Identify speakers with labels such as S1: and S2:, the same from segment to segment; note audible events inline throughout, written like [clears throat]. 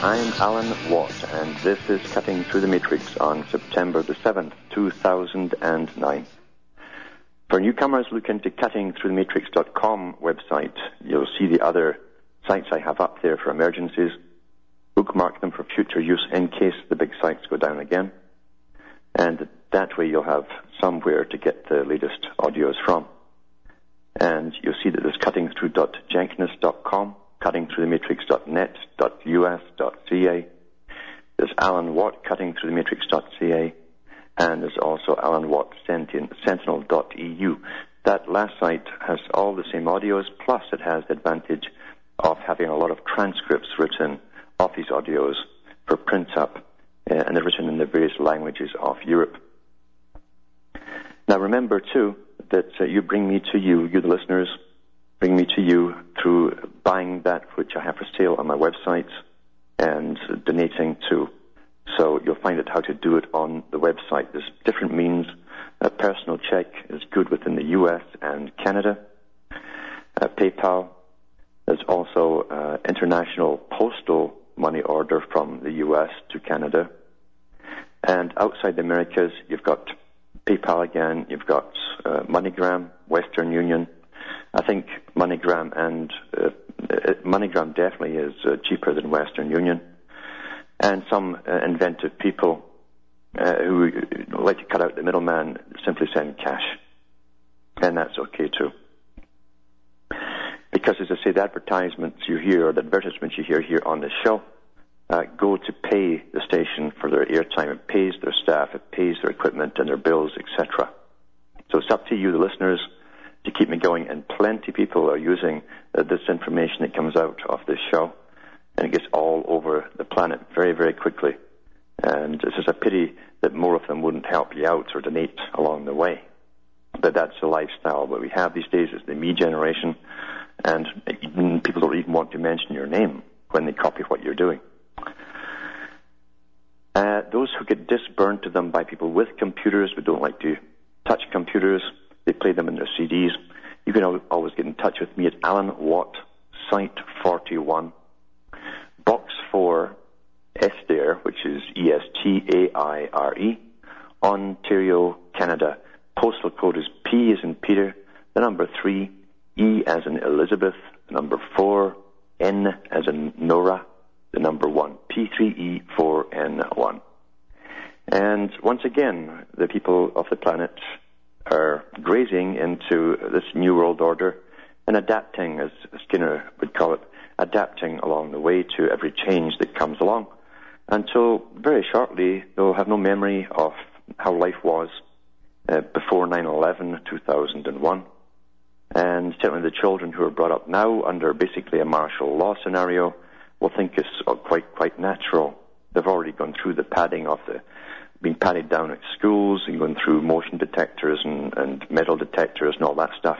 S1: I'm Alan Watt, and this is Cutting Through the Matrix on September the 7th, 2009. For newcomers, look into cuttingthroughthematrix.com website. You'll see the other sites I have up there for emergencies. Bookmark them for future use in case the big sites go down again. And that way you'll have somewhere to get the latest audios from. And you'll see that there's cuttingthrough.jenkins.com cuttingthroughthematrix.net.us.ca. There's Alan Watt, cuttingthroughthematrix.ca, and there's also Alan Watt Sentinel.eu. That last site has all the same audios, plus it has the advantage of having a lot of transcripts written of these audios for print up, uh, and they're written in the various languages of Europe. Now remember too that uh, you bring me to you, you the listeners, bring me to you through buying that which I have for sale on my website and donating to. So you'll find out how to do it on the website. There's different means. A personal check is good within the US and Canada. Uh, PayPal. There's also uh, international postal money order from the US to Canada. And outside the Americas, you've got PayPal again, you've got uh, MoneyGram, Western Union, I think MoneyGram and uh, uh, MoneyGram definitely is uh, cheaper than Western Union, and some uh, inventive people uh, who like to cut out the middleman simply send cash, and that's okay too. Because as I say, the advertisements you hear, or the advertisements you hear here on the show, uh, go to pay the station for their airtime. It pays their staff, it pays their equipment and their bills, etc. So it's up to you, the listeners to keep me going. And plenty of people are using uh, this information that comes out of this show, and it gets all over the planet very, very quickly. And it's just a pity that more of them wouldn't help you out or donate along the way. But that's the lifestyle that we have these days. It's the me generation, and people don't even want to mention your name when they copy what you're doing. Uh, those who get disburned to them by people with computers who don't like to touch computers, they play them in their CDs. You can always get in touch with me at Alan Watt, Site 41, Box 4, Estaire, which is E-S-T-A-I-R-E, Ontario, Canada. Postal code is P as in Peter, the number 3, E as in Elizabeth, the number 4, N as in Nora, the number 1, P3E4N1. And once again, the people of the planet are grazing into this new world order and adapting, as Skinner would call it, adapting along the way to every change that comes along until very shortly they'll have no memory of how life was uh, before 9-11, 2001. And certainly the children who are brought up now under basically a martial law scenario will think it's quite, quite natural. They've already gone through the padding of the being patted down at schools and going through motion detectors and, and metal detectors and all that stuff.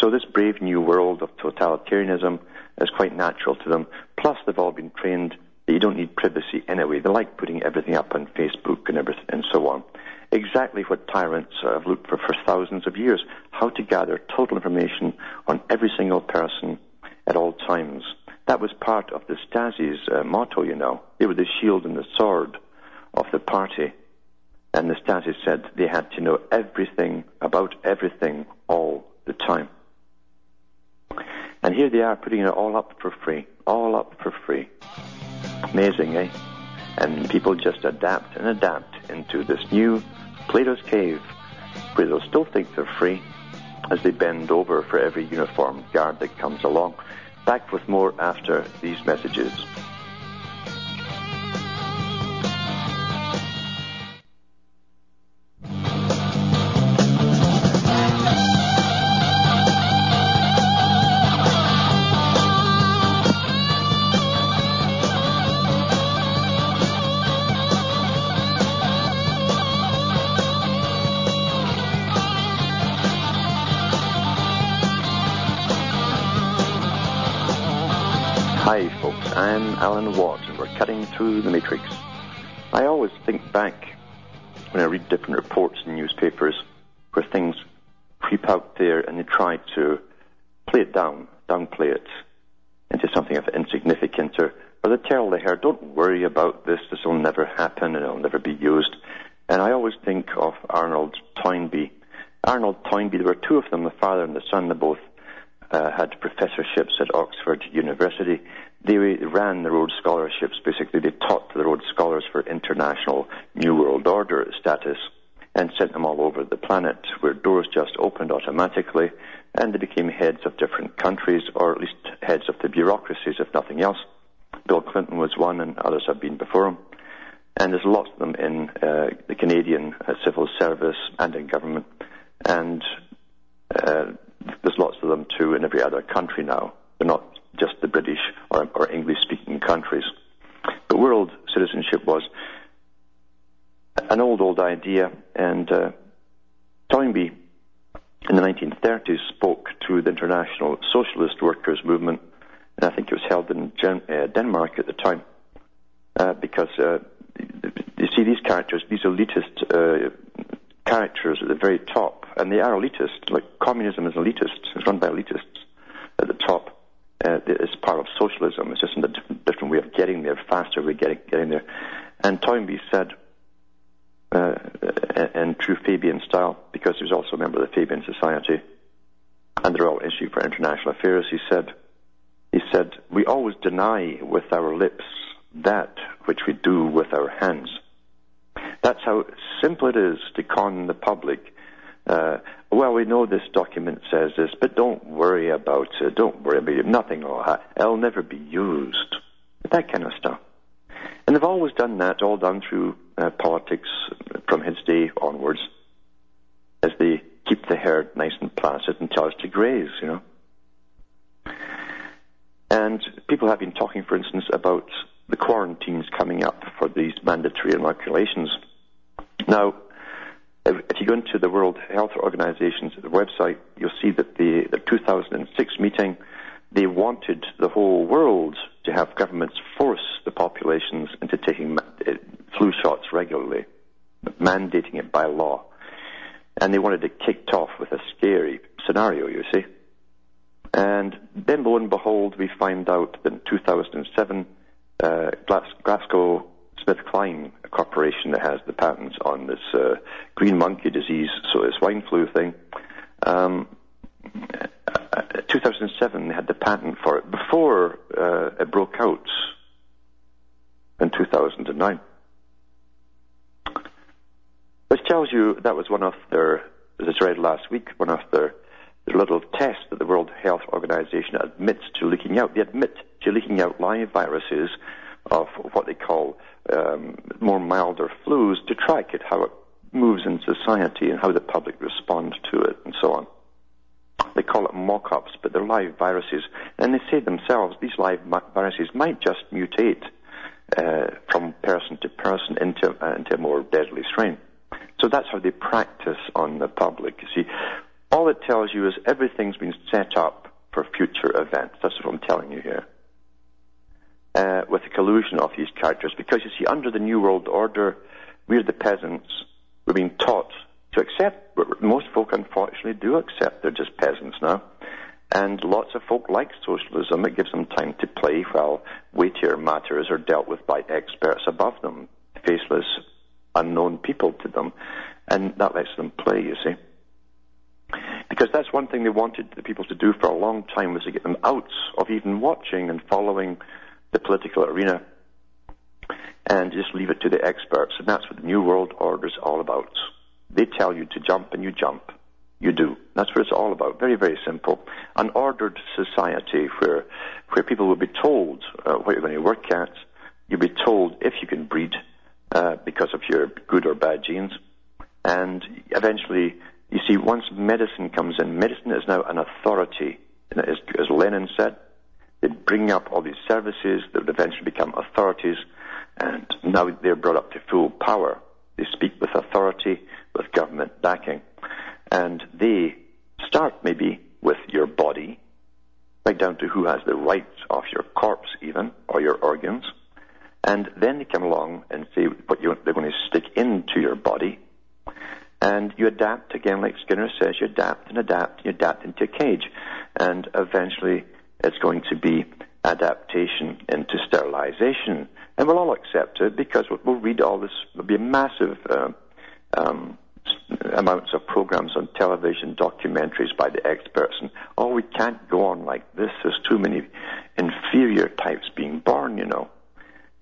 S1: So this brave new world of totalitarianism is quite natural to them. Plus, they've all been trained that you don't need privacy anyway. They like putting everything up on Facebook and everything and so on. Exactly what tyrants have looked for for thousands of years: how to gather total information on every single person at all times. That was part of the Stasi's uh, motto, you know. They were the shield and the sword of the party. And the Stasi said they had to know everything about everything all the time. And here they are putting it all up for free. All up for free. Amazing, eh? And people just adapt and adapt into this new Plato's Cave, where they'll still think they're free as they bend over for every uniformed guard that comes along. Back with more after these messages. The matrix. I always think back when I read different reports in newspapers where things creep out there and they try to play it down, downplay it into something of insignificant, or, or they tell the herd, don't worry about this, this will never happen and it'll never be used. And I always think of Arnold Toynbee. Arnold Toynbee, there were two of them, the father and the son, they both uh, had professorships at Oxford University. They ran the Rhodes Scholarships. Basically, they taught the Rhodes Scholars for international New World Order status and sent them all over the planet where doors just opened automatically and they became heads of different countries or at least heads of the bureaucracies, if nothing else. Bill Clinton was one and others have been before him. And there's lots of them in uh, the Canadian uh, civil service and in government. And uh, there's lots of them too in every other country now. They're not just the British or, or English speaking countries. But world citizenship was an old, old idea, and uh, Toynbee in the 1930s spoke to the International Socialist Workers Movement, and I think it was held in Gen- uh, Denmark at the time, uh, because uh, you see these characters, these elitist uh, characters at the very top, and they are elitist. Like communism is elitist; it's run by elitists at the top. Uh, it's part of socialism. It's just a different, way of getting there, faster of getting, getting there. And Toynbee said, uh, in true Fabian style, because he was also a member of the Fabian Society, and they're all issue for international affairs. He said, he said, we always deny with our lips that which we do with our hands. That's how simple it is to con the public. Uh, well, we know this document says this, but don't worry about it. Don't worry about it. Nothing will happen. It'll never be used. That kind of stuff. And they've always done that, all done through uh, politics from his day onwards, as they keep the herd nice and placid and tell us to graze, you know. And people have been talking, for instance, about the quarantines coming up for these mandatory inoculations. Now, if, you go into the World Health Organization's website, you'll see that the, the 2006 meeting, they wanted the whole world to have governments force the populations into taking uh, flu shots regularly, mandating it by law. And they wanted it kicked off with a scary scenario, you see. And then, lo and behold, we find out that in 2007, uh, Glaxo SmithKline corporation that has the patents on this uh, green monkey disease, so this swine flu thing. Um, 2007, they had the patent for it before uh, it broke out in 2009. Which tells you that was one of their, as I read last week, one of their, their little tests that the World Health Organization admits to leaking out. They admit to leaking out live viruses of what they call um, more milder flus to track it, how it moves in society and how the public respond to it and so on. They call it mock-ups, but they're live viruses. And they say themselves these live viruses might just mutate uh, from person to person into, uh, into a more deadly strain. So that's how they practice on the public. You see, all it tells you is everything's been set up for future events. That's what I'm telling you here uh, with the collusion of these characters. Because you see, under the New World Order, we're the peasants. We're being taught to accept. Most folk, unfortunately, do accept they're just peasants now. And lots of folk like socialism. It gives them time to play while weightier matters are dealt with by experts above them, faceless, unknown people to them. And that lets them play, you see. Because that's one thing they wanted the people to do for a long time was to get them out of even watching and following the political arena and just leave it to the experts. And that's what the New World Order is all about. They tell you to jump and you jump. You do. That's what it's all about. Very, very simple. An ordered society where, where people will be told uh, what you're going to work at. You'll be told if you can breed uh, because of your good or bad genes. And eventually, you see, once medicine comes in, medicine is now an authority. As, as Lenin said, they bring up all these services that would eventually become authorities, and now they're brought up to full power. They speak with authority, with government backing, and they start maybe with your body, right down to who has the rights of your corpse, even, or your organs. And then they come along and say what they're going to stick into your body. And you adapt, again, like Skinner says, you adapt and adapt, you adapt into a cage. And eventually it's going to be adaptation into sterilization. And we'll all accept it because we'll read all this. There'll be massive uh, um, amounts of programs on television, documentaries by the experts, and oh, we can't go on like this. There's too many inferior types being born, you know,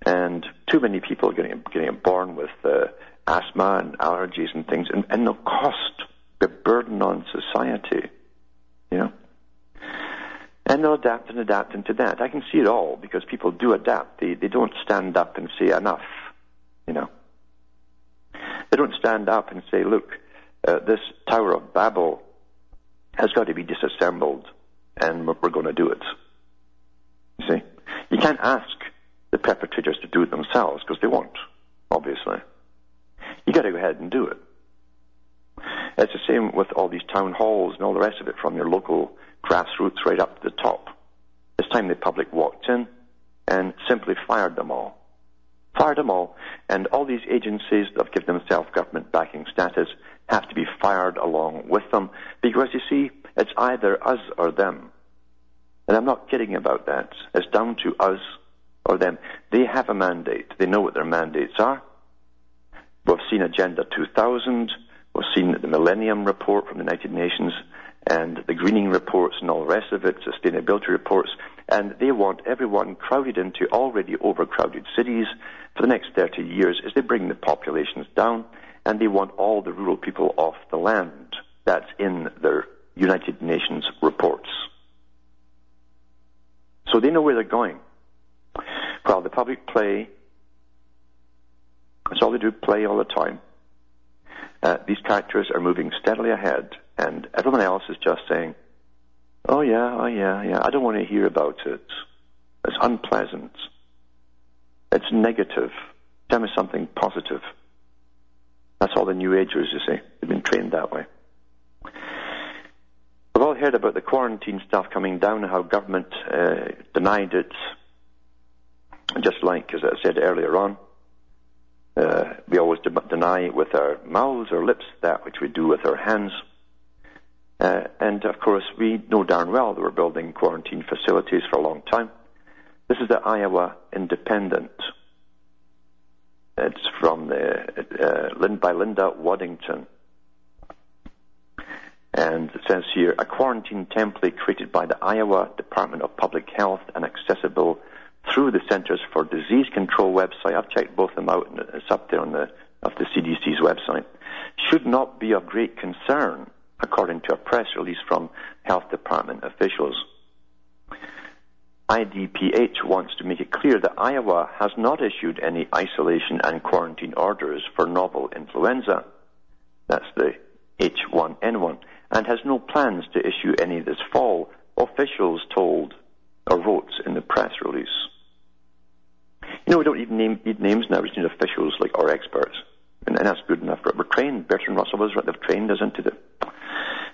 S1: and too many people getting getting born with uh, asthma and allergies and things, and, and the cost, the burden on society, you know. And they'll adapt and adapt into that. I can see it all because people do adapt. They they don't stand up and say enough, you know. They don't stand up and say, look, uh, this Tower of Babel has got to be disassembled and we're, going to do it. You see? You can't ask the perpetrators to do it themselves because they won't, obviously. You got to go ahead and do it. It's the same with all these town halls and all the rest of it from your local grassroots right up to the top. It's time the public walked in and simply fired them all. Fired them all, and all these agencies that have given themselves government backing status have to be fired along with them, because you see, it's either us or them. And I'm not kidding about that. It's down to us or them. They have a mandate. They know what their mandates are. We've seen Agenda 2000. We've seen the Millennium Report from the United Nations and the greening reports and all the rest of it, sustainability reports, and they want everyone crowded into already overcrowded cities for the next 30 years as they bring the populations down, and they want all the rural people off the land. That's in their United Nations reports. So they know where they're going. While the public play, that's all they do, play all the time. Uh, these characters are moving steadily ahead, and everyone else is just saying, "Oh yeah, oh yeah, yeah. I don't want to hear about it. It's unpleasant. It's negative. Tell me something positive." That's all the New Agers, you see. They've been trained that way. We've all heard about the quarantine stuff coming down and how government uh, denied it, just like, as I said earlier on, uh, we always de- deny with our mouths or lips that which we do with our hands. Uh, and of course, we know darn well that we're building quarantine facilities for a long time. This is the Iowa Independent. It's from the uh, by Linda Waddington. And it says here, a quarantine template created by the Iowa Department of Public Health and accessible through the Centers for Disease Control website. I've checked both of them out, and it's up there on the of the CDC's website. Should not be of great concern, according to a press release from health department officials. IDPH wants to make it clear that Iowa has not issued any isolation and quarantine orders for novel influenza. That's the H1N1, and has no plans to issue any this fall, officials told or wrote in the press release. You know, we don't even name, need names now. We just need officials like our experts. And, and that's good enough. We're trained. Bertrand Russell was right. They've trained us into it.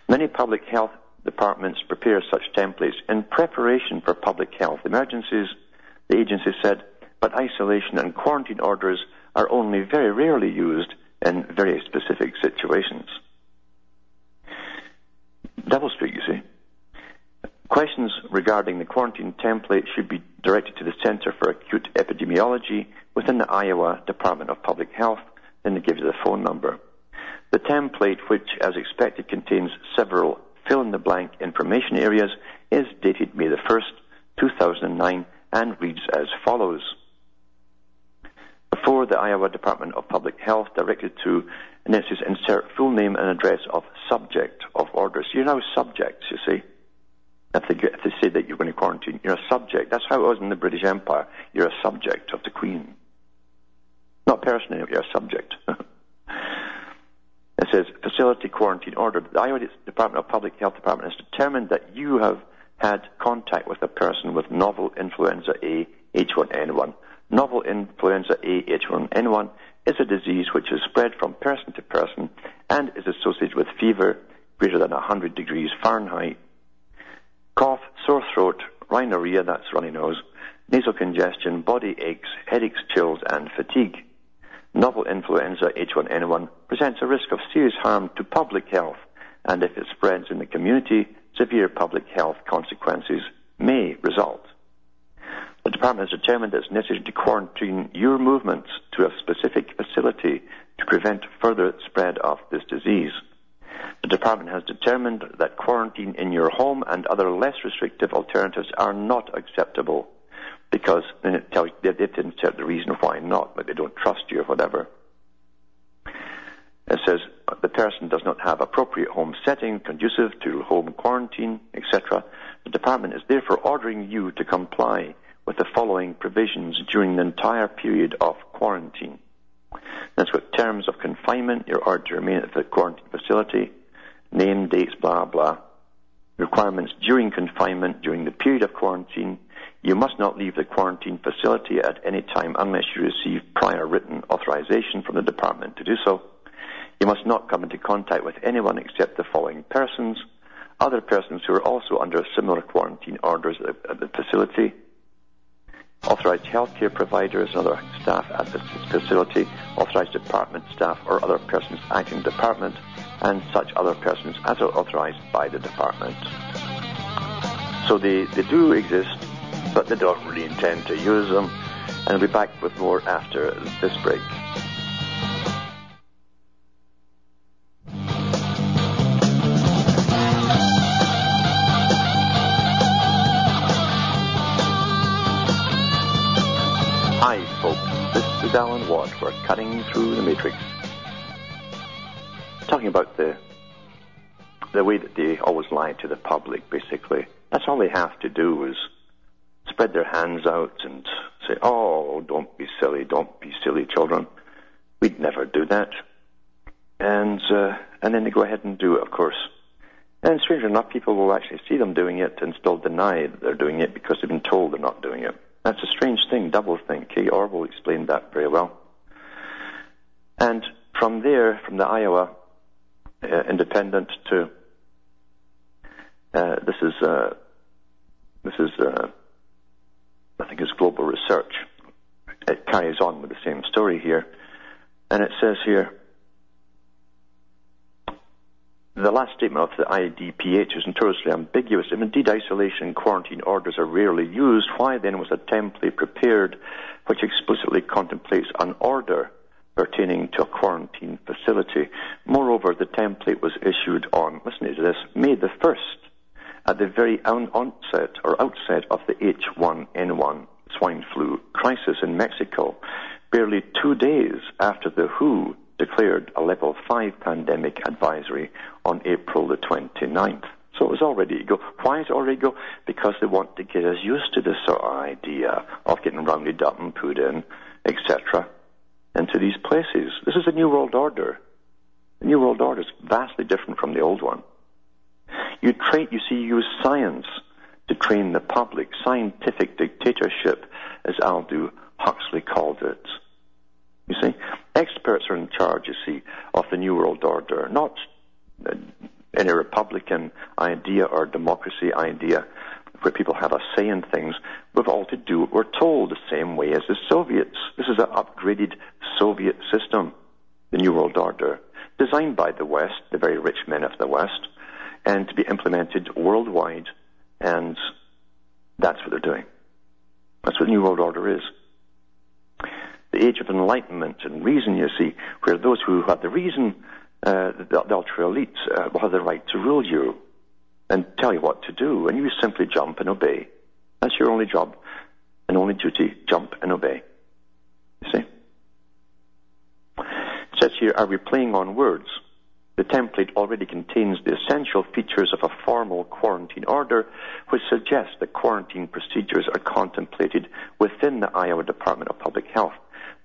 S1: Many public health departments prepare such templates in preparation for public health emergencies. The agency said, but isolation and quarantine orders are only very rarely used in very specific situations. Doublespeak, you see. Questions regarding the quarantine template should be directed to the Center for Acute Epidemiology within the Iowa Department of Public Health, then they give you the phone number. The template, which as expected contains several fill in the blank information areas, is dated May the 1st, 2009, and reads as follows. Before the Iowa Department of Public Health directed to, and it says insert full name and address of subject of orders. You're now subjects, you see. If they, if they say that you're going to quarantine, you're a subject. That's how it was in the British Empire. You're a subject of the Queen. Not personally, you're a subject. [laughs] it says, facility quarantine order. The Iowa Department of Public Health Department has determined that you have had contact with a person with novel influenza A H1N1. Novel influenza A H1N1 is a disease which is spread from person to person and is associated with fever greater than 100 degrees Fahrenheit Cough, sore throat, rhinorrhea, that's runny nose, nasal congestion, body aches, headaches, chills, and fatigue. Novel influenza H1N1 presents a risk of serious harm to public health, and if it spreads in the community, severe public health consequences may result. The department has determined it's necessary to quarantine your movements to a specific facility to prevent further spread of this disease. The department has determined that quarantine in your home and other less restrictive alternatives are not acceptable because then it tells they, didn't tell the reason why not, but they don't trust you or whatever. It says the person does not have appropriate home setting conducive to home quarantine, etc. The department is therefore ordering you to comply with the following provisions during the entire period of quarantine. That's what terms of confinement, you're ordered to remain at the quarantine facility, name, dates, blah, blah. Requirements during confinement, during the period of quarantine, you must not leave the quarantine facility at any time unless you receive prior written authorization from the department to do so. You must not come into contact with anyone except the following persons. Other persons who are also under similar quarantine orders at the facility. Authorized healthcare providers and other staff at the facility. Authorized department staff or other persons acting in department. And such other persons as are authorized by the department. So they, they do exist but they don't really intend to use them. And I'll be back with more after this break. Hi, folks. This is Alan Watt. We're cutting through the matrix. Talking about the the way that they always lie to the public, basically. That's all they have to do is spread their hands out and say, oh, don't be silly, don't be silly, children. We'd never do that. And, uh, and then they go ahead and do it, of course. And strangely enough, people will actually see them doing it and still deny that they're doing it because they've been told they're not doing it. That's a strange thing, double think. Kay Orwell explained that very well. And from there, from the Iowa uh, Independent to uh, this is uh, this is uh, I think it's global research. It carries on with the same story here. And it says here, the last statement of the IDPH is notoriously ambiguous. If indeed isolation and quarantine orders are rarely used, why then was a template prepared which explicitly contemplates an order pertaining to a quarantine facility? Moreover, the template was issued on, listen to this, May the 1st, at the very onset or outset of the H1N1 swine flu crisis in Mexico, barely two days after the WHO declared a level 5 pandemic advisory on April the 29th. So it was already go. Why is it already go? Because they want to get us used to this sort of idea of getting rounded up and put in, etc., into these places. This is a new world order. The new world order is vastly different from the old one. You train, you see, you use science to train the public, scientific dictatorship, as Aldous Huxley called it. You see, experts are in charge, you see, of the New World Order, not uh, any Republican idea or democracy idea where people have a say in things. We've all to do what we're told the same way as the Soviets. This is an upgraded Soviet system, the New World Order, designed by the West, the very rich men of the West, and to be implemented worldwide. And that's what they're doing. That's what the New World Order is. The age of enlightenment and reason, you see, where those who have the reason, uh, the, the ultra elites, uh, will have the right to rule you and tell you what to do, and you simply jump and obey. That's your only job and only duty, jump and obey. You see? It says here, are we playing on words? The template already contains the essential features of a formal quarantine order, which suggests that quarantine procedures are contemplated within the Iowa Department of Public Health.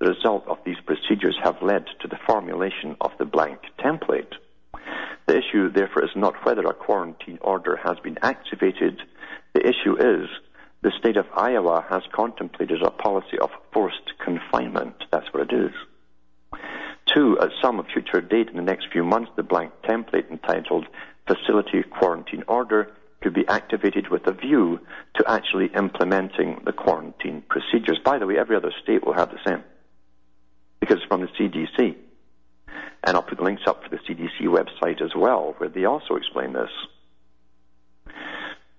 S1: The result of these procedures have led to the formulation of the blank template. The issue, therefore, is not whether a quarantine order has been activated. The issue is the state of Iowa has contemplated a policy of forced confinement. That's what it is. Two, at some future date in the next few months, the blank template entitled Facility Quarantine Order could be activated with a view to actually implementing the quarantine procedures. By the way, every other state will have the same because it's from the CDC. And I'll put links up for the CDC website as well, where they also explain this.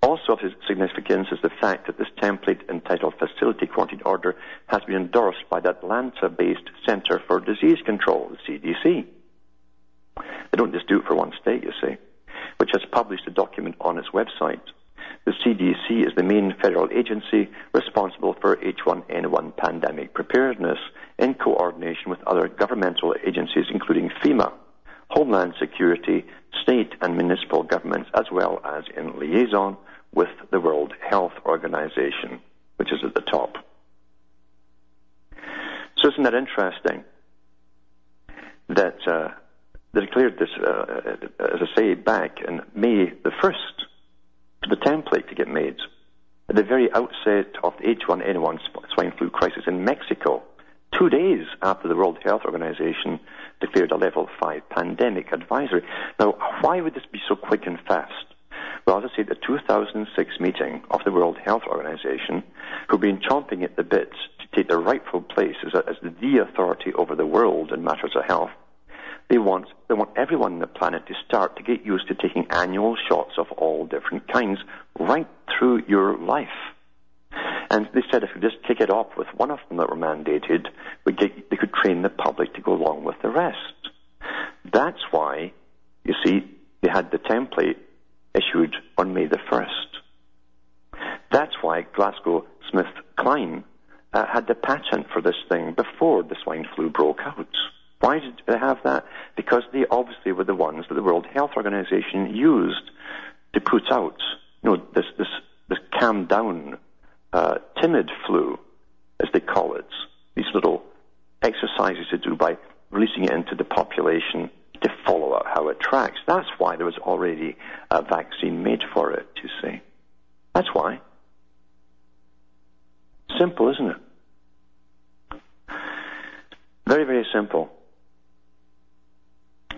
S1: Also of significance is the fact that this template entitled Facility Quarantine Order has been endorsed by the Atlanta-based Center for Disease Control, the CDC. They don't just do it for one state, you see, which has published a document on its website. The CDC is the main federal agency responsible for H1N1 pandemic preparedness in coordination with other governmental agencies, including FEMA, Homeland Security, state and municipal governments, as well as in liaison with the World Health Organization, which is at the top. So isn't that interesting that uh, they declared this, uh, as I say, back in May the 1st, for the template to get made at the very outset of the H1N1 swine flu crisis in Mexico, two days after the World Health Organization declared a level 5 pandemic advisory. Now, why would this be so quick and fast? Well, as I say, the 2006 meeting of the World Health Organization, who've been chomping at the bit to take their rightful place as, a, as the authority over the world in matters of health, they want, they want everyone on the planet to start to get used to taking annual shots of all different kinds right through your life. And they said if we just kick it off with one of them that were mandated, we get, they could train the public to go along with the rest. That's why, you see, they had the template issued on May the 1st. That's why Glasgow Smith Kline uh, had the patent for this thing before the swine flu broke out. Why did they have that? Because they obviously were the ones that the World Health Organization used to put out, you know, this this this calm down, timid flu, as they call it. These little exercises to do by releasing it into the population to follow up how it tracks. That's why there was already a vaccine made for it, you see. That's why. Simple, isn't it? Very, very simple.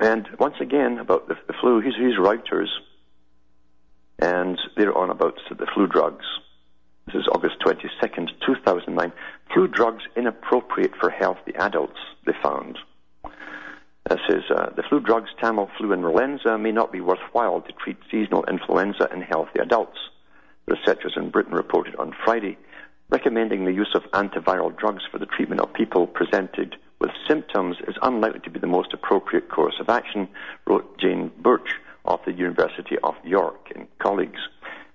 S1: And once again, about the, flu, here's, here's Reuters, and they're on about the flu drugs. Is August 22nd, 2009. Flu drugs inappropriate for healthy adults, they found. This is uh, the flu drugs Tamiflu and Relenza may not be worthwhile to treat seasonal influenza in healthy adults. Researchers in Britain reported on Friday recommending the use of antiviral drugs for the treatment of people presented with symptoms is unlikely to be the most appropriate course of action, wrote Jane Burch of the University of York and colleagues.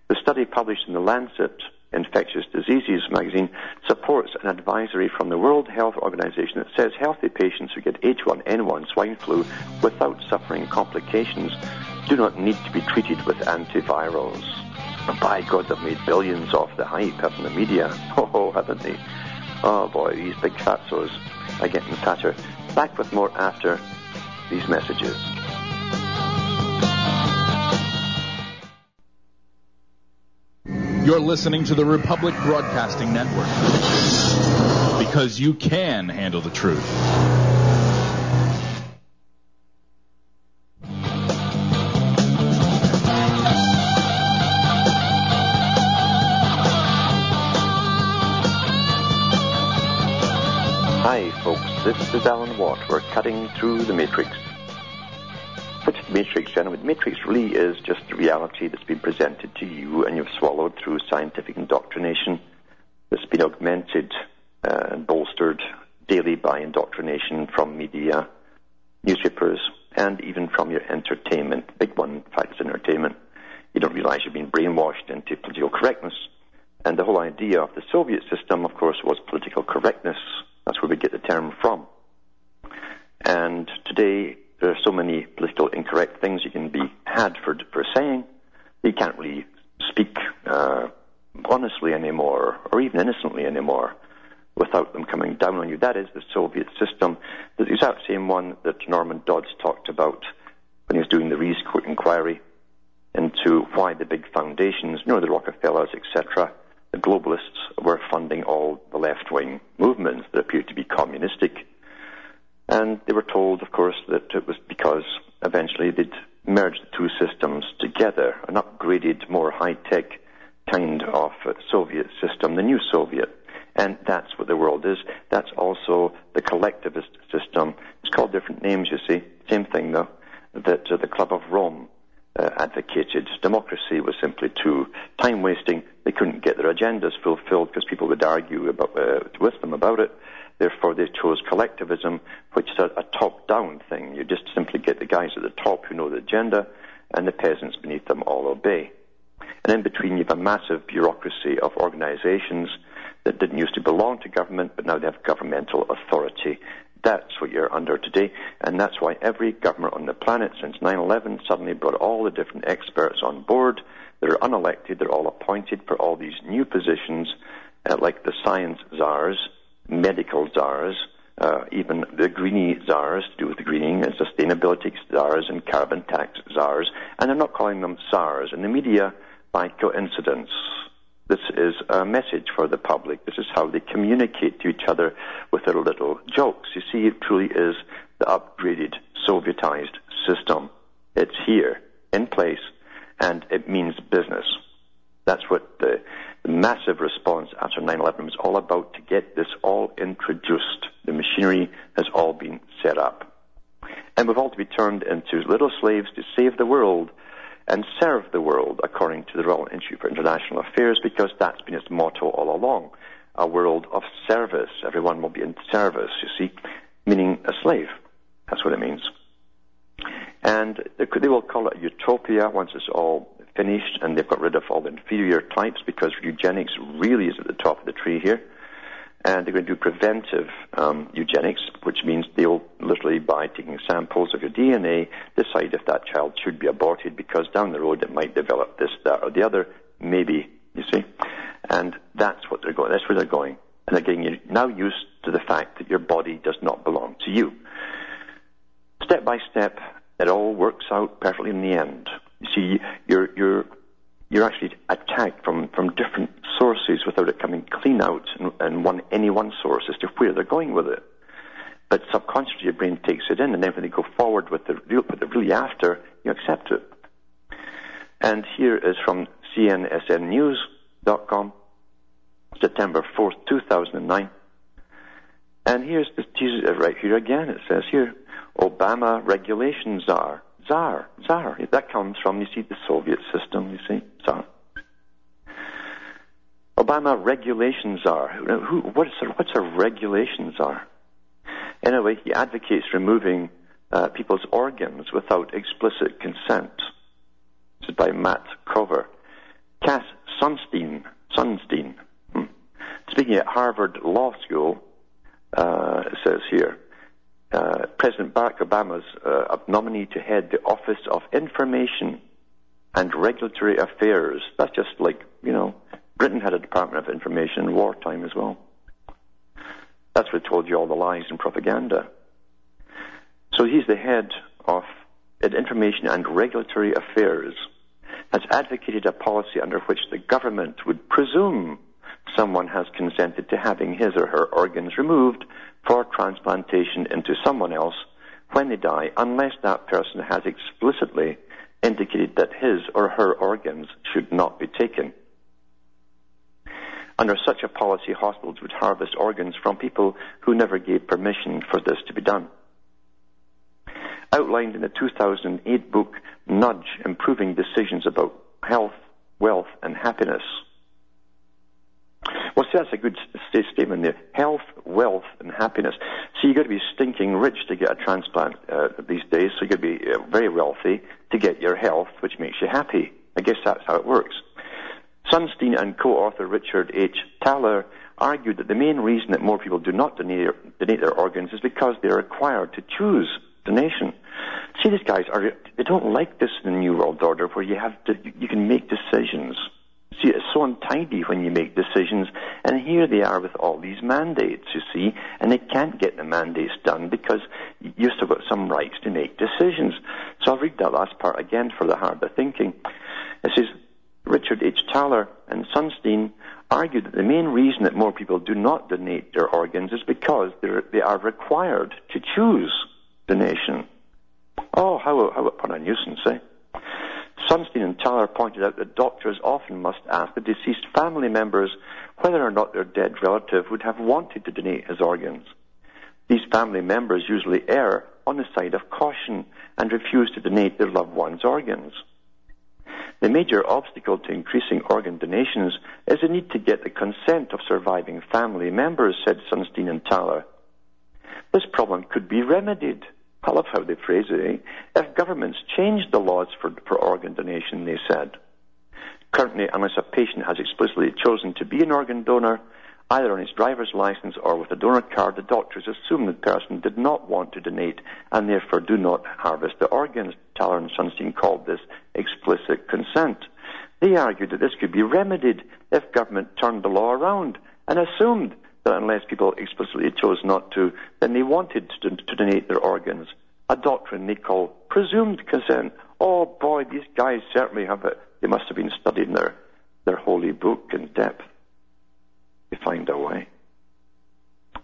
S1: The study published in the Lancet Infectious Diseases magazine supports an advisory from the World Health Organization that says healthy patients who get H1N1 swine flu without suffering complications do not need to be treated with antivirals. By God, they've made billions off the hype, haven't the media? [laughs] Oh, oh, haven't they? Oh boy, these big fatsos are getting fatter. Back with more after these messages.
S2: You're listening to the Republic Broadcasting Network because you can handle the truth.
S1: Hi, folks. This is Alan Watt. We're cutting through the matrix. The matrix, gentlemen? Matrix really is just the reality that's been presented to you and you've swallowed through scientific indoctrination that's been augmented uh, and bolstered daily by indoctrination from media, newspapers, and even from your entertainment. Big one, in fact, is entertainment. You don't realize you're being brainwashed into political correctness. And the whole idea of the Soviet system, of course, was political correctness. That's where we get the term from. And today, there are so many political incorrect things you can be had for, for saying. You can't really speak uh, honestly anymore, or even innocently anymore, without them coming down on you. That is the Soviet system, the exact same one that Norman Dodds talked about when he was doing the Reece inquiry into why the big foundations, you know, the Rockefellers, etc., the globalists were funding all the left wing movements that appeared to be communistic. And they were told, of course, that it was because eventually they'd merge the two systems together upgrade upgraded, more high-tech kind of uh, Soviet system, the new Soviet. And that's what the world is. That's also the collectivist system. It's called different names, you see. Same thing, though, that uh, the Club of Rome uh, advocated. Democracy was simply too time wasting. They couldn't get their agendas fulfilled because people would argue about, uh, with them about it. Therefore, they chose collectivism, which is a, a top down thing. You just simply get the guys at the top who know the agenda, and the peasants beneath them all obey. And in between, you have a massive bureaucracy of organizations that didn't used to belong to government, but now they have governmental authority. That's what you're under today, and that's why every government on the planet since 9-11 suddenly brought all the different experts on board. They're unelected, they're all appointed for all these new positions, uh, like the science czars, medical czars, uh, even the greenie czars to do with the greening and sustainability czars and carbon tax czars, and they're not calling them czars in the media by coincidence. This is a message for the public. This is how they communicate to each other with their little jokes. You see, it truly is the upgraded Sovietized system. It's here, in place, and it means business. That's what the massive response after 9-11 was all about to get this all introduced. The machinery has all been set up. And we've all to be turned into little slaves to save the world and serve the world according to the Royal Institute for International Affairs because that's been its motto all along. A world of service. Everyone will be in service, you see, meaning a slave. That's what it means. And they will call it utopia once it's all finished and they've got rid of all the inferior types because eugenics really is at the top of the tree here and they're going to do preventive um, eugenics, which means they'll literally, by taking samples of your DNA, decide if that child should be aborted because down the road it might develop this, that, or the other. Maybe, you see? And that's what they're going. That's where they're going, and they're getting now used to the fact that your body does not belong to you. Step by step, it all works out perfectly in the end. You see, you're you're you're actually attacked from, from different sources without it coming clean out in one, any one source as to where they're going with it. But subconsciously your brain takes it in and then when they go forward with the, what they're really after, you accept it. And here is from cnsnews.com, September 4th, 2009. And here's the right here again. It says here, Obama regulations czar Tsar, Tsar. That comes from, you see, the Soviet system, you see, Tsar. Obama regulations are. Who, what's, a, what's a regulation? Anyway, he advocates removing uh, people's organs without explicit consent. This is by Matt Cover. Cass Sunstein, Sunstein, hmm. speaking at Harvard Law School, uh, says here, uh, President Barack Obama's uh, nominee to head the Office of Information and Regulatory Affairs. That's just like, you know, Britain had a Department of Information in wartime as well. That's what told you all the lies and propaganda. So he's the head of Information and Regulatory Affairs, has advocated a policy under which the government would presume someone has consented to having his or her organs removed for transplantation into someone else when they die, unless that person has explicitly indicated that his or her organs should not be taken. Under such a policy, hospitals would harvest organs from people who never gave permission for this to be done. Outlined in the 2008 book Nudge Improving Decisions About Health, Wealth and Happiness, that's a good statement there. Health, wealth, and happiness. So you've got to be stinking rich to get a transplant uh, these days. So you've got to be uh, very wealthy to get your health, which makes you happy. I guess that's how it works. Sunstein and co-author Richard H. Thaler argued that the main reason that more people do not donate, donate their organs is because they are required to choose donation. See, these guys are, they don't like this in the New World Order where you have to, you can make decisions. See, it's so untidy when you make decisions, and here they are with all these mandates, you see, and they can't get the mandates done because you've still got some rights to make decisions. So I'll read that last part again for the harder thinking. It says, Richard H. Thaler and Sunstein argued that the main reason that more people do not donate their organs is because they are required to choose donation. Oh, how, how upon a nuisance, eh? Sunstein and Thaler pointed out that doctors often must ask the deceased family members whether or not their dead relative would have wanted to donate his organs. These family members usually err on the side of caution and refuse to donate their loved one's organs. The major obstacle to increasing organ donations is the need to get the consent of surviving family members, said Sunstein and Thaler. This problem could be remedied. I love how they phrase it, eh? If governments changed the laws for, for organ donation, they said. Currently, unless a patient has explicitly chosen to be an organ donor, either on his driver's license or with a donor card, the doctors assume the person did not want to donate and therefore do not harvest the organs. Thaler and Sunstein called this explicit consent. They argued that this could be remedied if government turned the law around and assumed that unless people explicitly chose not to, then they wanted to, to donate their organs. A doctrine they call presumed consent. Oh boy, these guys certainly have it. They must have been studying their, their holy book in depth. We find a way.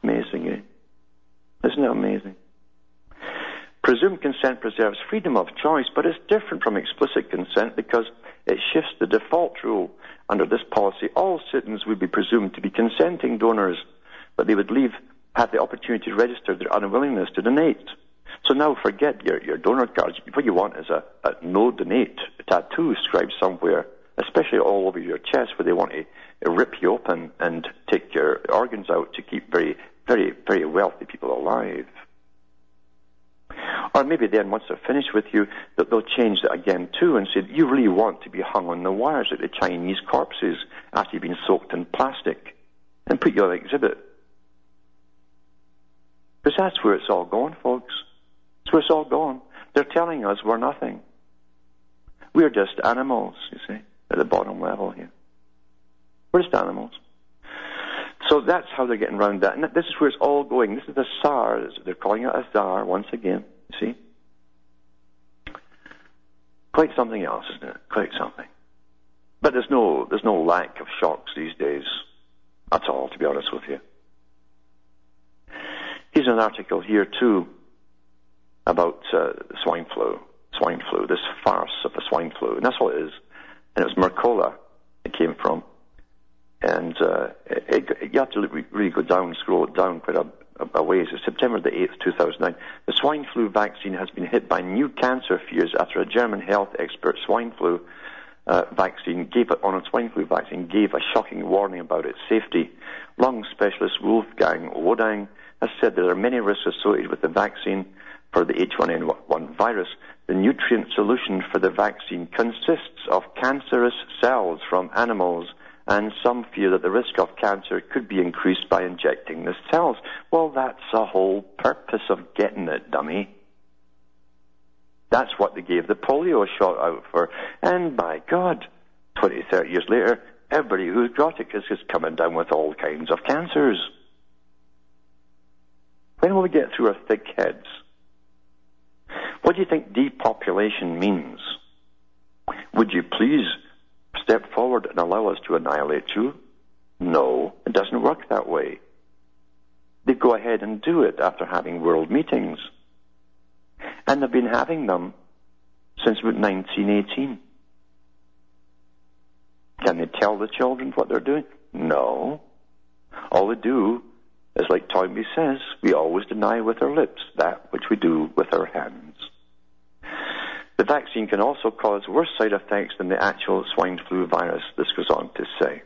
S1: Amazing, eh? Isn't it amazing? Presumed consent preserves freedom of choice, but it's different from explicit consent because it shifts the default rule. Under this policy, all citizens would be presumed to be consenting donors, but they would leave, have the opportunity to register their unwillingness to donate. So now forget your, your donor cards. What you want is a, a no donate tattoo scribed somewhere, especially all over your chest where they want to rip you open and take your organs out to keep very, very, very wealthy people alive. Or maybe then, once they're finished with you, that they'll change that again too and say, you really want to be hung on the wires like the Chinese corpses after you've been soaked in plastic and put you on exhibit. Because that's where it's all going, folks. That's where it's all going. They're telling us we're nothing. We're just animals, you see, at the bottom level here. We're just animals. So that's how they're getting around that. And this is where it's all going. This is the SAR. They're calling it a SAR once again. See? Quite something else, isn't it? Quite something. But there's no, there's no lack of shocks these days at all, to be honest with you. Here's an article here too about uh, swine flu. Swine flu, this farce of the swine flu. And that's what it is. And it was Mercola it came from. And uh, it, it, you have to really go down, scroll down quite a, a, ways. It's September the 8th, 2009. The swine flu vaccine has been hit by new cancer fears after a German health expert swine flu uh, vaccine gave on a swine flu vaccine gave a shocking warning about its safety. Lung specialist Wolfgang Wodarg has said there are many risks associated with the vaccine for the H1N1 virus. The nutrient solution for the vaccine consists of cancerous cells from animals and some fear that the risk of cancer could be increased by injecting the cells. Well, that's the whole purpose of getting it, dummy. That's what they gave the polio shot out for. And by God, 20, 30 years later, everybody who's got it is just coming down with all kinds of cancers. When will we get through our thick heads? What do you think depopulation means? Would you please step forward and allow us to annihilate you? No, it doesn't work that way. They go ahead and do it after having world meetings. And they've been having them since about 1918. Can they tell the children what they're doing? No. All they do is like Toynbee says, we always deny with our lips that which we do with our hands. The vaccine can also cause worse side effects than the actual swine flu virus, this goes on to say.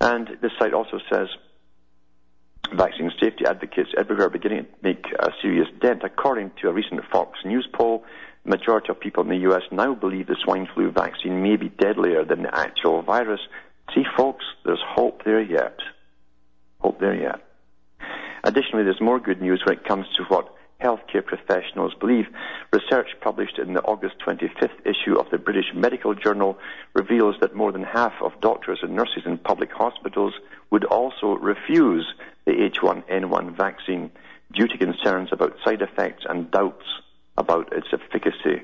S1: And this site also says vaccine safety advocates everywhere are beginning to make a serious dent. According to a recent Fox News poll, the majority of people in the US now believe the swine flu vaccine may be deadlier than the actual virus. See, folks, there's hope there yet. Hope there yet. Additionally, there's more good news when it comes to what healthcare professionals believe. Research published in the August 25th issue of the British Medical Journal reveals that more than half of doctors and nurses in public hospitals would also refuse the H1N1 vaccine due to concerns about side effects and doubts about its efficacy.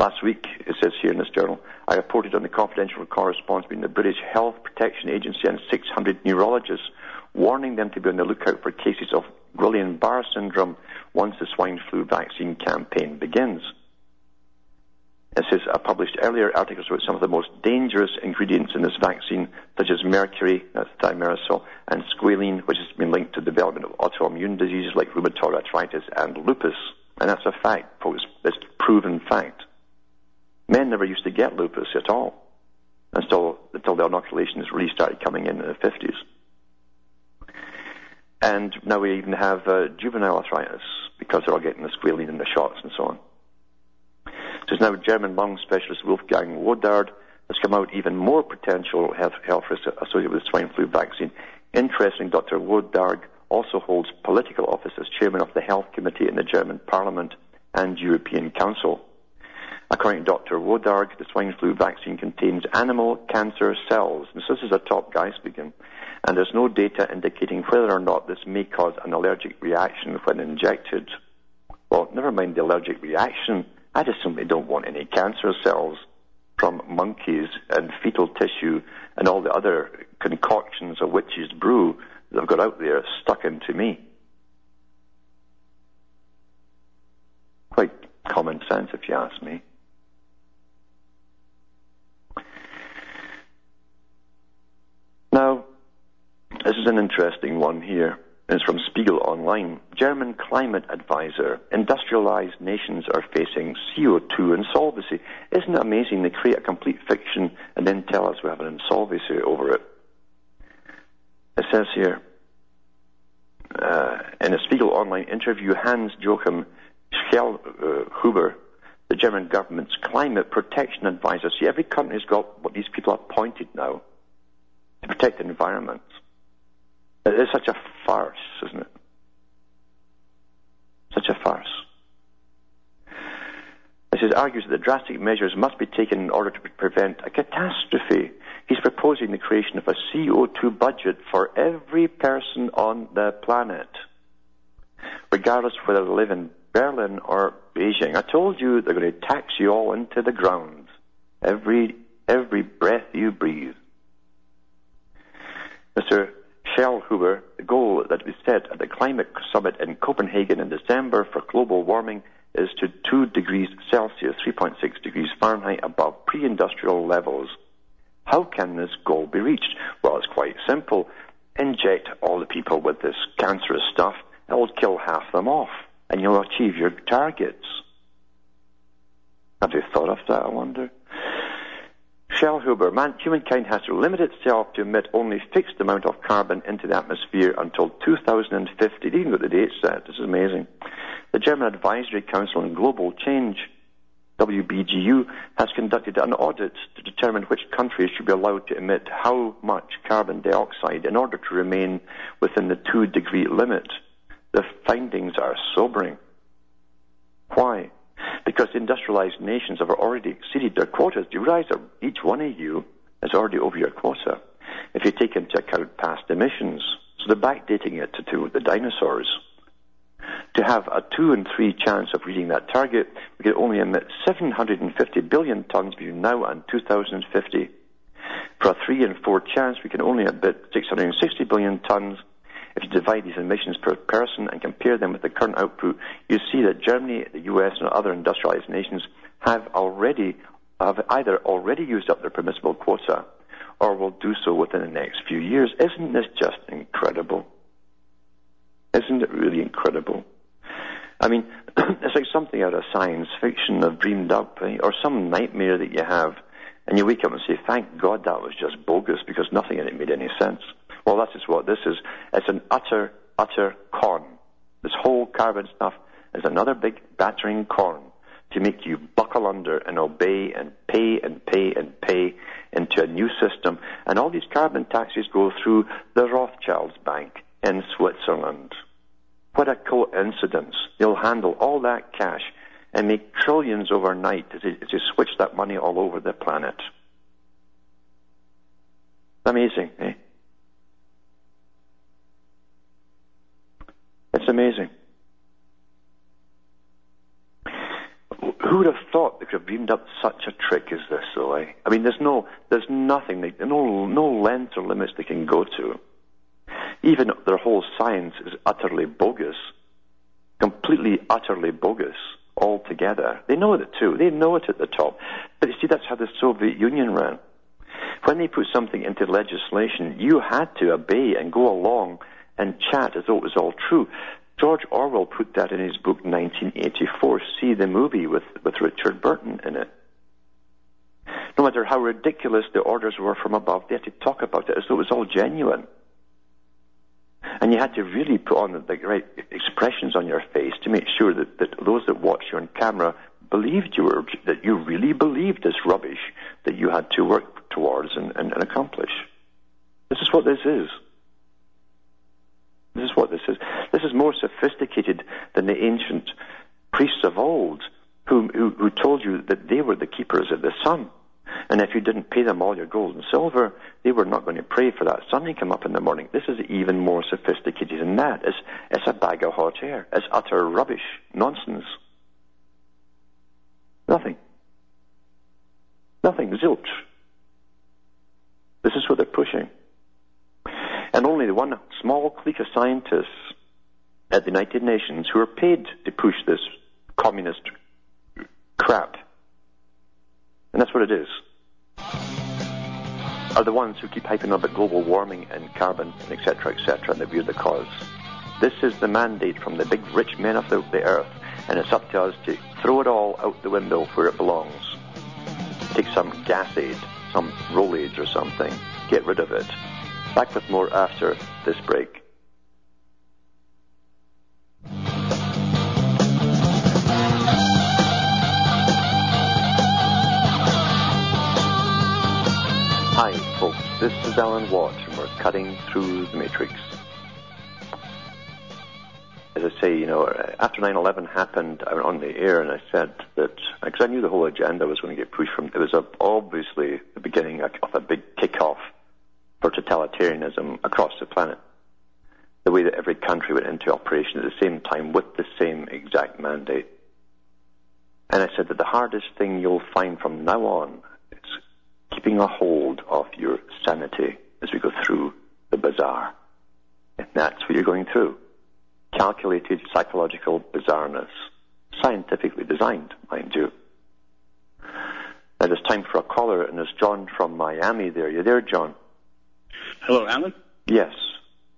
S1: Last week, it says here in this journal, I reported on the confidential correspondence between the British Health Protection Agency and 600 neurologists warning them to be on the lookout for cases of Guillain-Barre syndrome once the swine flu vaccine campaign begins. It says, I published earlier articles about some of the most dangerous ingredients in this vaccine, such as mercury, that's thimerosal, and squalene, which has been linked to the development of autoimmune diseases like rheumatoid arthritis and lupus. And that's a fact, folks. It's proven fact. Men never used to get lupus at all until, until the inoculations really started coming in in the 50s. And now we even have uh, juvenile arthritis because they're all getting the squalene in the shots and so on. So now German lung specialist Wolfgang Wodarg has come out even more potential health, health risks associated with the swine flu vaccine. Interesting, Dr. Wodarg also holds political office as chairman of the health committee in the German parliament and European Council. According to Dr. Wodarg, the swine flu vaccine contains animal cancer cells. And so this is a top guy speaking. And there's no data indicating whether or not this may cause an allergic reaction when injected. Well, never mind the allergic reaction. I just simply don't want any cancer cells from monkeys and fetal tissue and all the other concoctions of witches brew that have got out there stuck into me. Quite common sense, if you ask me. Now, this is an interesting one here. It's from Spiegel Online. German climate advisor. Industrialized nations are facing CO2 insolvency. Isn't it amazing? They create a complete fiction and then tell us we have an insolvency over it. It says here, uh, in a Spiegel Online interview, Hans Joachim Schellnhuber, the German government's climate protection advisor. See, every country's got what these people are appointed now to protect the environment. It is such a farce, isn't it? Such a farce. This is argues that drastic measures must be taken in order to prevent a catastrophe. He's proposing the creation of a CO2 budget for every person on the planet, regardless whether they live in Berlin or Beijing. I told you they're going to tax you all into the ground. Every every breath you breathe. Mr. Schellnhuber, the goal that we set at the climate summit in Copenhagen in December for global warming is to 2 degrees Celsius, 3.6 degrees Fahrenheit above pre-industrial levels. How can this goal be reached? Well, it's quite simple. Inject all the people with this cancerous stuff, it will kill half them off, and you'll achieve your targets. Have you thought of that, I wonder? Schellnhuber, man, humankind has to limit itself to emit only a fixed amount of carbon into the atmosphere until 2050. They even got the date set. This is amazing. The German Advisory Council on Global Change, WBGU, has conducted an audit to determine which countries should be allowed to emit how much carbon dioxide in order to remain within the two degree limit. The findings are sobering. Why? Because industrialized nations have already exceeded their quotas. Do you realize that each one of you is already over your quota if you take into account past emissions? So they're backdating it to, to the dinosaurs. To have a two and three chance of reaching that target, we could only emit 750 billion tons between now and 2050. For a three and four chance, we can only emit 660 billion tons if you divide these emissions per person and compare them with the current output, you see that Germany, the US, and other industrialized nations have already have either already used up their permissible quota or will do so within the next few years. Isn't this just incredible? Isn't it really incredible? I mean, [clears throat] it's like something out of science fiction of dreamed up, eh? or some nightmare that you have, and you wake up and say, "Thank God that was just bogus," because nothing in it made any sense. Well, that is what this is. It's an utter, utter con. This whole carbon stuff is another big battering con to make you buckle under and obey and pay and pay and pay into a new system. And all these carbon taxes go through the Rothschilds Bank in Switzerland. What a coincidence. They'll handle all that cash and make trillions overnight as they, as they switch that money all over the planet. Amazing, eh? It's amazing. Who would have thought they could have dreamed up such a trick as this, though? Eh? I mean, there's no, there's nothing, they, no, no length or limits they can go to. Even their whole science is utterly bogus, completely, utterly bogus altogether. They know it too. They know it at the top. But you see, that's how the Soviet Union ran. When they put something into legislation, you had to obey and go along and chat as though it was all true. George Orwell put that in his book 1984. See the movie with, with Richard Burton in it. No matter how ridiculous the orders were from above, they had to talk about it as though it was all genuine. And you had to really put on the right expressions on your face to make sure that, that those that watched you on camera believed you were, that you really believed this rubbish that you had to work towards and, and, and accomplish. This is what this is. This is what this is. This is more sophisticated than the ancient priests of old who, who, who told you that they were the keepers of the sun. And if you didn't pay them all your gold and silver, they were not going to pray for that sun to come up in the morning. This is even more sophisticated than that. It's, it's a bag of hot air. It's utter rubbish, nonsense. Nothing. Nothing, zilch. This is what they're pushing. And only the one small clique of scientists at the United Nations who are paid to push this communist crap and that's what it is, are the ones who keep hyping up global warming and carbon, and etc., etc., and we're the cause. This is the mandate from the big rich men of the, the earth, and it's up to us to throw it all out the window where it belongs. Take some gas aid, some roll aid or something, get rid of it. Back with more after this break. Hi, folks. This is Alan Watt, and we're cutting through the matrix. As I say, you know, after 9/11 happened, I went on the air and I said that because I knew the whole agenda was going to get pushed from. It was obviously the beginning of a big kickoff for totalitarianism across the planet. The way that every country went into operation at the same time with the same exact mandate. And I said that the hardest thing you'll find from now on keeping a hold of your sanity as we go through the bazaar. And that's what you're going through. Calculated psychological bizarreness. Scientifically designed, mind you. Now it's time for a caller, and there's John from Miami there. You there, John?
S3: Hello, Alan?
S1: Yes.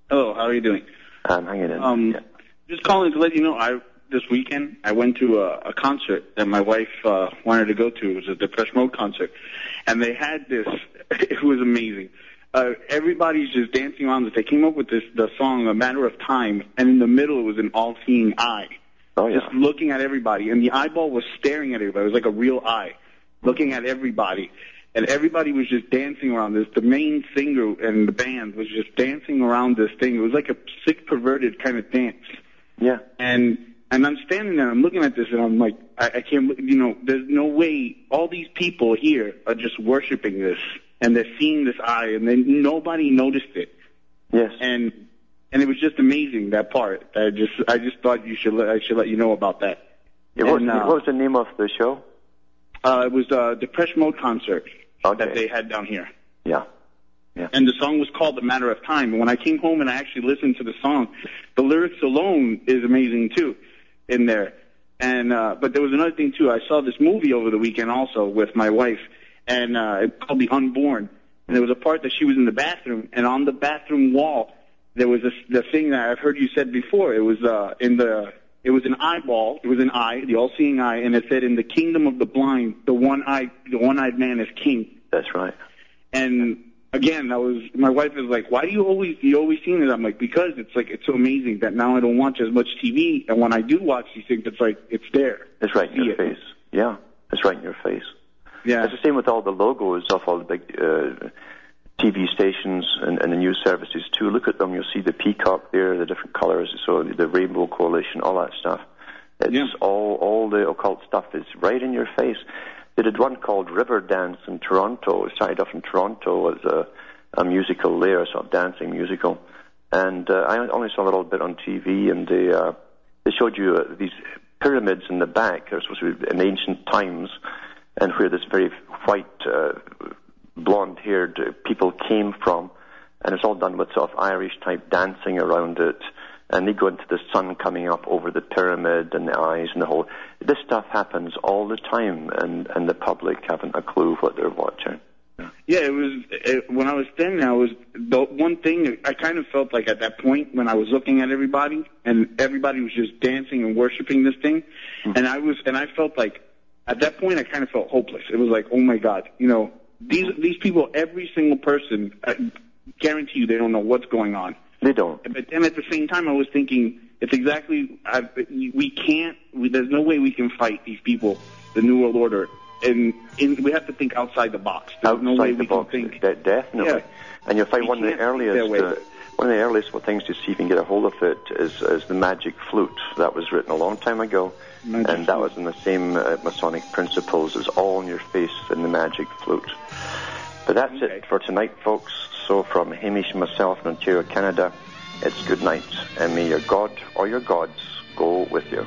S3: Hello, how are you doing?
S1: I'm hanging in.
S3: Um,
S1: yeah.
S3: Just calling to let you know, I this weekend I went to a, a concert that my wife uh, wanted to go to. It was a Depeche Mode concert, and they had this. [laughs] It was amazing. Uh, everybody's just dancing around this. They came up with this the song "A Matter of Time," and in the middle it was an all-seeing eye,
S1: Oh, yeah.
S3: just looking at everybody, and the eyeball was staring at everybody. It was like a real eye, looking at everybody. And everybody was just dancing around this. The main singer and the band was just dancing around this thing. It was like a sick, perverted kind of dance
S1: Yeah.
S3: and and I'm standing there, I'm looking at this, and I'm like, I, I can't, you know, there's no way all these people here are just worshiping this, and they're seeing this eye, and then nobody noticed it,
S1: Yes.
S3: and and it was just amazing that part. I just I just thought you should let, I should let you know about that.
S1: Yeah, what, was
S3: and,
S1: the,
S3: uh,
S1: what was the name of the show?
S3: Uh, it was uh, Depeche Mode concert
S1: Okay.
S3: that they had down here.
S1: Yeah. Yeah.
S3: and the song was called "The Matter of Time." And when I came home and I actually listened to the song, the lyrics alone is amazing too, in there. And uh, but there was another thing too. I saw this movie over the weekend also with my wife, and uh, it's called The Unborn. And there was a part that she was in the bathroom, and on the bathroom wall there was this the thing that I've heard you said before. It was uh, in the it was an eyeball. It was an eye, the all-seeing eye, and it said, "In the kingdom of the blind, the one-eyed the one-eyed man is king."
S1: That's right.
S3: And again, I was my wife is like, "Why do you always you always seeing it?" I'm like, "Because it's like it's so amazing that now I don't watch as much TV, and when I do watch these things, it's like it's there."
S1: It's right in your
S3: it.
S1: face. Yeah. It's right in your face.
S3: Yeah,
S1: It's the same with all the logos of all the big uh, TV stations and, and the news services too. Look at them; you'll see the peacock there, the different colours, so the Rainbow Coalition, all that stuff. It's
S3: Yeah.
S1: all all the occult stuff is right in your face. They did one called River Dance in Toronto. It started off in Toronto as a, a musical there, a sort of dancing musical, and uh, I only saw a little bit on TV, and they uh, they showed you uh, these pyramids in the back. They're supposed to be in ancient times, and where this very white, uh, blonde-haired people came from, and it's all done with sort of Irish type dancing around it. And they go into the sun coming up over the pyramid and the eyes and the whole. This stuff happens all the time, and and the public haven't a clue what they're watching.
S3: Yeah, it was it, when I was there. I was the one thing I kind of felt like at that point when I was looking at everybody and everybody was just dancing and worshiping this thing,
S1: Hmm.
S3: and I was and I felt like at that point I kind of felt hopeless. It was like, oh my God, you know, these these people, every single person, I guarantee you, they don't know what's going on.
S1: They don't.
S3: But then at the same time, I was thinking it's exactly I, we can't. We, there's no way we can fight these people, the New World Order, and in, we have to think outside the box. There's
S1: outside
S3: no way
S1: the
S3: we
S1: box,
S3: can think.
S1: de- definitely.
S3: Yeah.
S1: And you'll find
S3: We
S1: one of the earliest, uh, one of the earliest things to see if you can get a hold of it is, is the Magic Flute. That was written a long time ago,
S3: Magic
S1: and that was in the same uh, Masonic principles as all in your face in the Magic Flute. But that's
S3: Okay.
S1: it for tonight, folks. So from Hamish and myself in Ontario, Canada, it's good night, and may your God or your gods go with you.